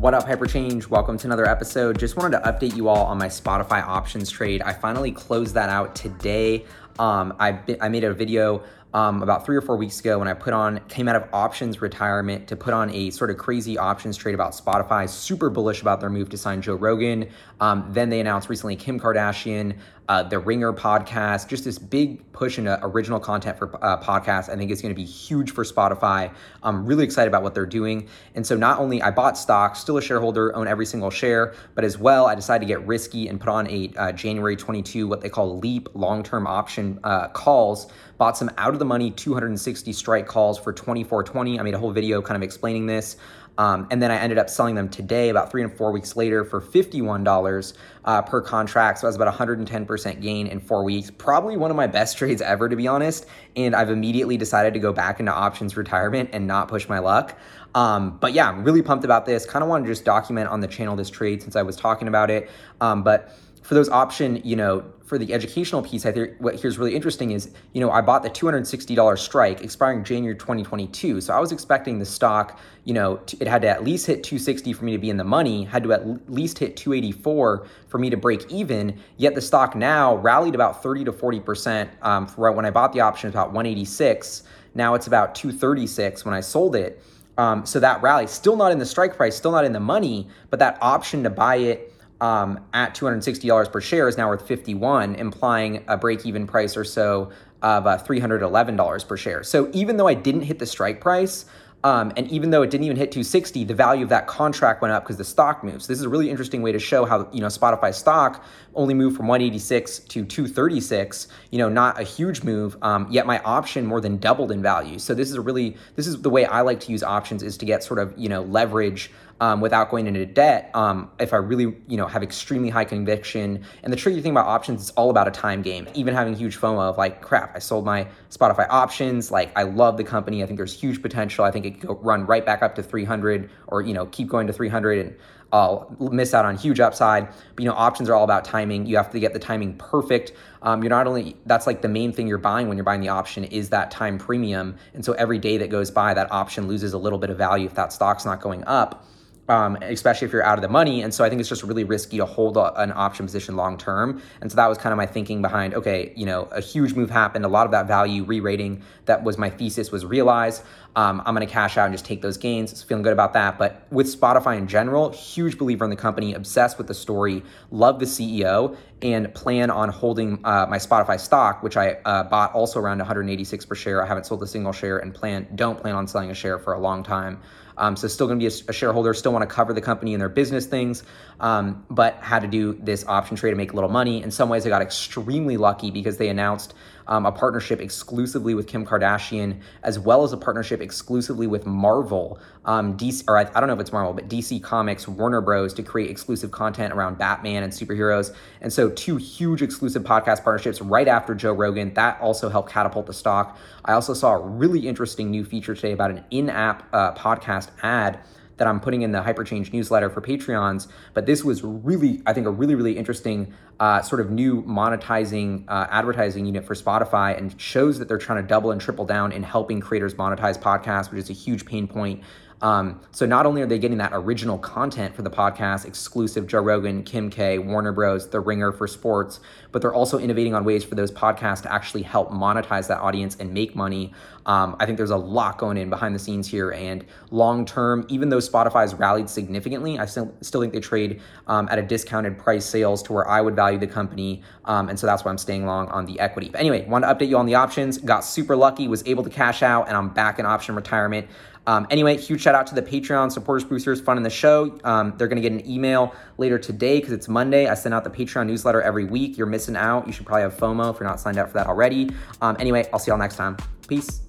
What up, Hyperchange? Welcome to another episode. Just wanted to update you all on my Spotify options trade. I finally closed that out today. Um, I, I made a video um, about three or four weeks ago when I put on, came out of options retirement to put on a sort of crazy options trade about Spotify, super bullish about their move to sign Joe Rogan. Um, then they announced recently Kim Kardashian, uh, the Ringer podcast, just this big push into original content for uh, podcasts. I think is going to be huge for Spotify. I'm really excited about what they're doing. And so not only I bought stock, still a shareholder, own every single share, but as well I decided to get risky and put on a uh, January 22 what they call leap long-term option uh, calls. Bought some out of the money 260 strike calls for 24.20. I made a whole video kind of explaining this. Um, and then I ended up selling them today, about three and four weeks later, for $51 uh, per contract. So I was about 110% gain in four weeks. Probably one of my best trades ever, to be honest. And I've immediately decided to go back into options retirement and not push my luck. Um, but yeah, I'm really pumped about this. Kind of want to just document on the channel this trade since I was talking about it. Um, but for those option, you know, for the educational piece, I think what here's really interesting is, you know, I bought the $260 strike expiring January 2022. So I was expecting the stock, you know, it had to at least hit 260 for me to be in the money, had to at least hit 284 for me to break even. Yet the stock now rallied about 30 to 40% um, right when I bought the option, about 186. Now it's about 236 when I sold it. Um, so that rally, still not in the strike price, still not in the money, but that option to buy it um, at $260 per share is now worth 51, implying a break-even price or so of uh, $311 per share. So even though I didn't hit the strike price, um, and even though it didn't even hit 260, the value of that contract went up because the stock moves. This is a really interesting way to show how you know Spotify stock only moved from 186 to 236. You know, not a huge move. Um, yet my option more than doubled in value. So this is a really this is the way I like to use options is to get sort of you know leverage um, without going into debt. Um, if I really, you know, have extremely high conviction. And the tricky thing about options, it's all about a time game. Even having huge FOMO of like, crap, I sold my Spotify options. Like, I love the company. I think there's huge potential. I think it could run right back up to 300 or, you know, keep going to 300 and I'll miss out on huge upside. But you know, options are all about timing. You have to get the timing perfect. Um, you're not only that's like the main thing you're buying when you're buying the option is that time premium. And so every day that goes by, that option loses a little bit of value if that stock's not going up um, especially if you're out of the money. And so I think it's just really risky to hold a, an option position long term. And so that was kind of my thinking behind okay, you know, a huge move happened. A lot of that value re rating that was my thesis was realized. Um, I'm going to cash out and just take those gains. So feeling good about that. But with Spotify in general, huge believer in the company, obsessed with the story, love the CEO, and plan on holding uh, my Spotify stock, which I uh, bought also around 186 per share. I haven't sold a single share and plan don't plan on selling a share for a long time. Um, so still going to be a, a, shareholder, still want to cover the company and their business things, um, but had to do this option trade to make a little money. In some ways, I got extremely lucky because they announced um, a partnership exclusively with Kim Kardashian, as well as a partnership exclusively with Marvel, um, DC, or I, I, don't know if it's Marvel, but DC Comics, Warner Bros. to create exclusive content around Batman and superheroes. And so, two huge exclusive podcast partnerships right after Joe Rogan. That also helped catapult the stock. I also saw a really interesting new feature today about an in app uh, podcast ad that I'm putting in the Hyperchange newsletter for Patreons. But this was really, I think, a really, really interesting uh, sort of new monetizing uh, advertising unit for Spotify and shows that they're trying to double and triple down in helping creators monetize podcasts, which is a huge pain point um, so not only are they getting that original content for the podcast, exclusive Joe Rogan, Kim K, Warner Bros, The Ringer for sports, but they're also innovating on ways for those podcasts to actually help monetize that audience and make money. Um, I think there's a lot going in behind the scenes here, and long term, even though Spotify's rallied significantly, I still still think they trade um, at a discounted price sales to where I would value the company, um, and so that's why I'm staying long on the equity. But anyway, want to update you on the options. Got super lucky, was able to cash out, and I'm back in option retirement. Um, anyway, huge shout out to the Patreon supporters, boosters, fun in the show. Um, they're going to get an email later today because it's Monday. I send out the Patreon newsletter every week. You're missing out. You should probably have FOMO if you're not signed up for that already. Um, anyway, I'll see y'all next time. Peace.